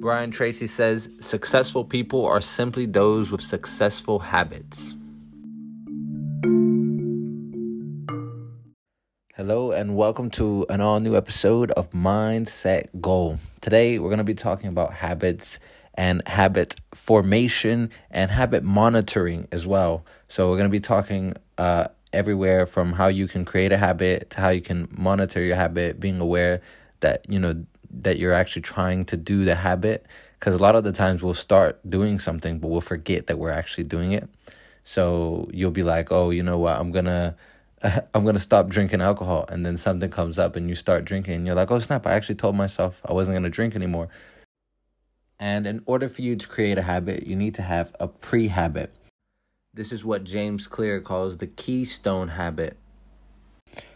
Brian Tracy says successful people are simply those with successful habits. Hello, and welcome to an all new episode of Mindset Goal. Today, we're going to be talking about habits and habit formation and habit monitoring as well. So, we're going to be talking uh, everywhere from how you can create a habit to how you can monitor your habit, being aware that, you know, that you're actually trying to do the habit. Because a lot of the times we'll start doing something but we'll forget that we're actually doing it. So you'll be like oh you know what? I'm gonna i'm gonna stop drinking alcohol. And then something comes up and you start drinking and you're like oh snap i actually told myself i wasn't gonna drink anymore. And in order for you to create a habit you need to have a pre-habit this is what james clear calls the keystone habit.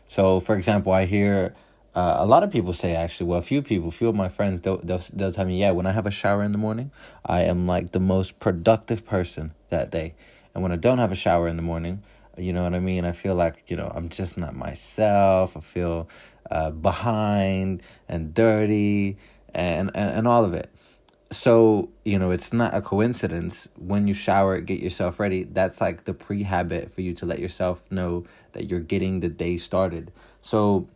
So for example i hear uh, a lot of people say actually well a few people a few of my friends they'll, they'll, they'll tell me yeah when i have a shower in the morning i am like the most productive person that day. And when i don't have a shower in the morning you know what i mean? I feel like you know i'm just not myself. I feel uh, behind and dirty and, and and all of it so you know it's not a coincidence. When you shower get yourself ready. That's like the pre-habit for you to let yourself know that you're getting the day started. So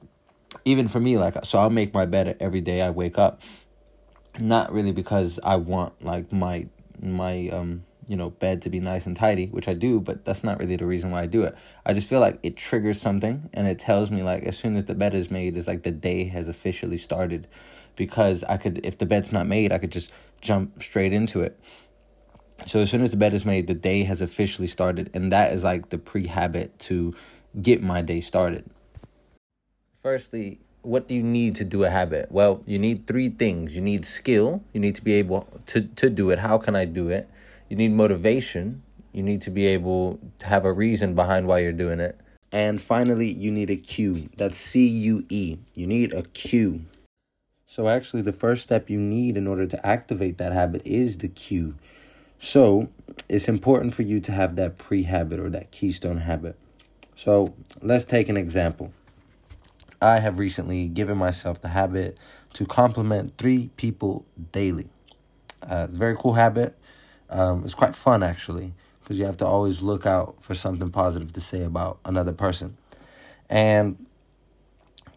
even for me, like, so I'll make my bed every day I wake up. Not really because I want like my my um you know bed to be nice and tidy, which I do, but that's not really the reason why I do it. I just feel like it triggers something, and it tells me like as soon as the bed is made, it's like the day has officially started. Because I could, if the bed's not made, I could just jump straight into it. So as soon as the bed is made, the day has officially started, and that is like the pre habit to get my day started firstly, what do you need to do a habit? Well, you need three things. You need skill. You need to be able to, to do it. How can I do it? You need motivation. You need to be able to have a reason behind why you're doing it. And finally, you need a cue. That's C U E. You need a cue. So, actually, the first step you need in order to activate that habit is the cue. So, it's important for you to have that pre habit or that keystone habit. So, let's take an example. I have recently given myself the habit to compliment three people daily. Uh, it's a very cool habit. Um, it's quite fun actually because you have to always look out for something positive to say about another person. And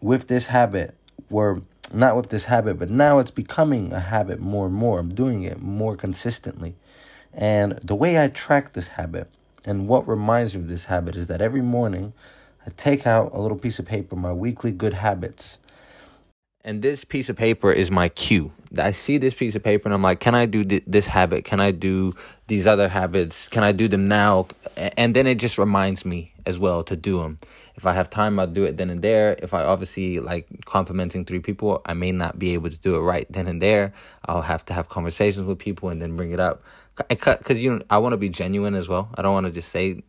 with this habit, or not with this habit, but now it's becoming a habit more and more. I'm doing it more consistently. And the way I track this habit and what reminds me of this habit is that every morning I take out a little piece of paper, my weekly good habits. And this piece of paper is my cue. I see this piece of paper and I'm like, can I do th- this habit? Can I do these other habits? Can I do them now? And then it just reminds me as well to do them. If I have time, I'll do it then and there. If I obviously like complimenting three people, I may not be able to do it right then and there. I'll have to have conversations with people and then bring it up. Because you, know, I want to be genuine as well. I don't want to just say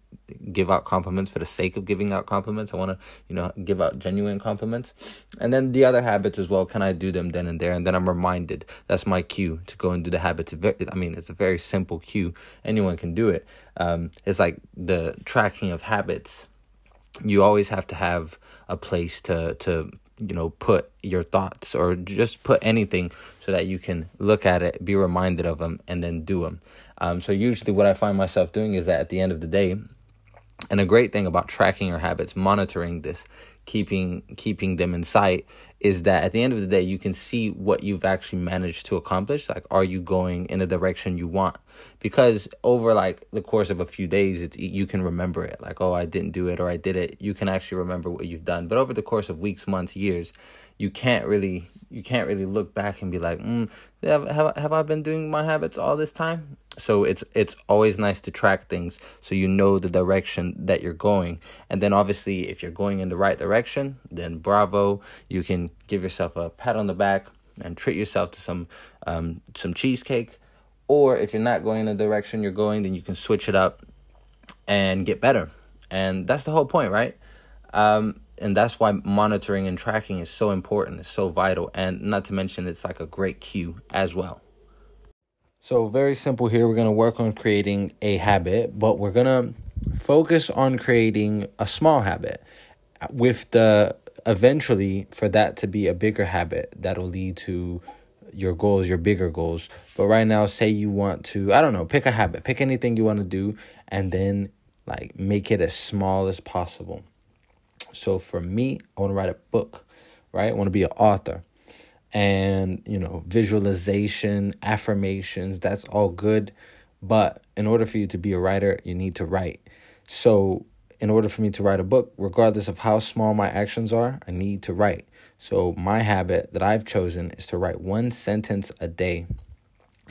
give out compliments for the sake of giving out compliments. I want to, you know, give out genuine compliments. And then the other habits as well, can I do them then and there? And then I'm reminded. That's my cue to go and do the habits. I mean, it's a very simple cue. Anyone can do it. Um, it's like the tracking of habits. You always have to have a place to to you know put your thoughts or just put anything so that you can look at it be reminded of them and then do them um, so usually what i find myself doing is that at the end of the day and a great thing about tracking your habits, monitoring this, keeping keeping them in sight is that at the end of the day you can see what you've actually managed to accomplish. Like are you going in the direction you want? Because over like the course of a few days it's you can remember it. Like oh I didn't do it or I did it. You can actually remember what you've done. But over the course of weeks months years you can't really you can't really look back and be like mm, have, have, have I been doing my habits all this time so it's it's always nice to track things so you know the direction that you're going. And then obviously if you're going in the right direction, then bravo, you can give yourself a pat on the back and treat yourself to some um, some cheesecake. Or if you're not going in the direction you're going, then you can switch it up and get better. And that's the whole point, right? Um, and that's why monitoring and tracking is so important. It's so vital, and not to mention it's like a great cue as well. So, very simple here. We're going to work on creating a habit, but we're going to focus on creating a small habit with the eventually for that to be a bigger habit that'll lead to your goals, your bigger goals. But right now, say you want to, I don't know, pick a habit, pick anything you want to do, and then like make it as small as possible. So for me, I want to write a book, right? I want to be an author. And, you know, visualization, affirmations, that's all good. But in order for you to be a writer, you need to write. So, in order for me to write a book, regardless of how small my actions are, I need to write. So, my habit that I've chosen is to write one sentence a day.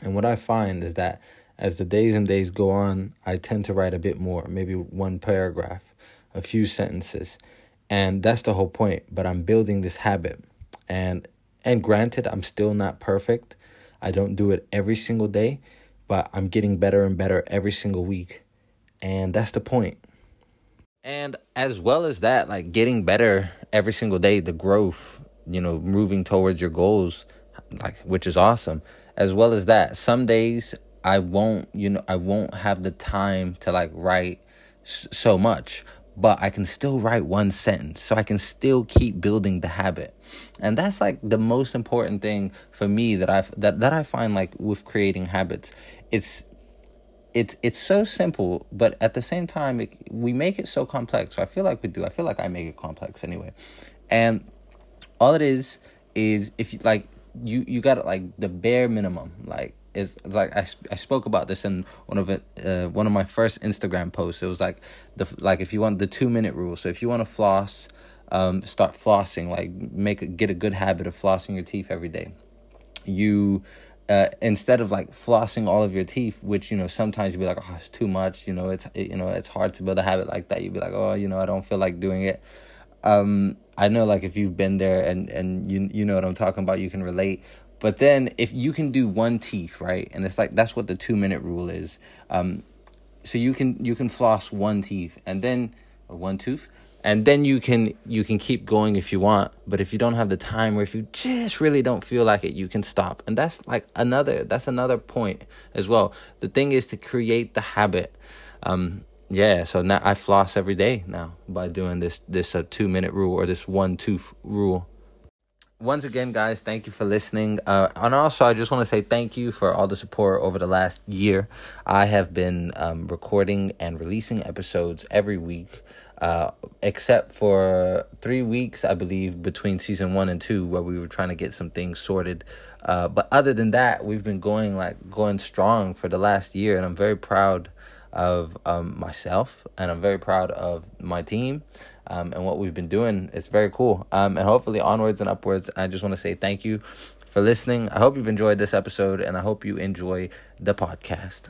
And what I find is that as the days and days go on, I tend to write a bit more, maybe one paragraph, a few sentences. And that's the whole point, but I'm building this habit. And and granted, I'm still not perfect. I don't do it every single day, but I'm getting better and better every single week. And that's the point. And as well as that, like getting better every single day, the growth, you know, moving towards your goals, like which is awesome. As well as that, some days I won't, you know, I won't have the time to like write so much, but I can still write one sentence. So I can still keep building the habit. And that's like the most important thing for me that I that that I find like with creating habits. It's it's it's so simple, but at the same time, it, we make it so complex. I feel like we do. I feel like I make it complex anyway, and all it is is if you like you you got like the bare minimum. Like it's like I, I spoke about this in one of it uh, one of my first Instagram posts. It was like the like if you want the two minute rule. So if you want to floss, um, start flossing. Like make get a good habit of flossing your teeth every day. You uh, instead of like flossing all of your teeth, which you know sometimes you'd be like, oh, it's too much. You know, it's it, you know it's hard to build a habit like that. You'd be like, oh, you know, I don't feel like doing it. Um, I know like if you've been there and and you you know what I'm talking about, you can relate. But then if you can do one teeth, right, and it's like that's what the two minute rule is. Um, so you can you can floss one teeth and then one tooth and then you can you can keep going if you want. But if you don't have the time or if you just really don't feel like it you can stop. And that's like another that's another point as well. The thing is to create the habit. Um yeah so now i floss every day now by doing this this uh, two minute rule or this one tooth rule once again, guys, thank you for listening. Uh, and also, I just want to say thank you for all the support over the last year. I have been um, recording and releasing episodes every week, uh, except for three weeks, I believe, between season one and two, where we were trying to get some things sorted. Uh, but other than that, we've been going like going strong for the last year, and I'm very proud of um, myself, and I'm very proud of my team um, and what we've been doing. It's very cool. Um, and hopefully, onwards and upwards. I just want to say thank you for listening. I hope you've enjoyed this episode, and I hope you enjoy the podcast.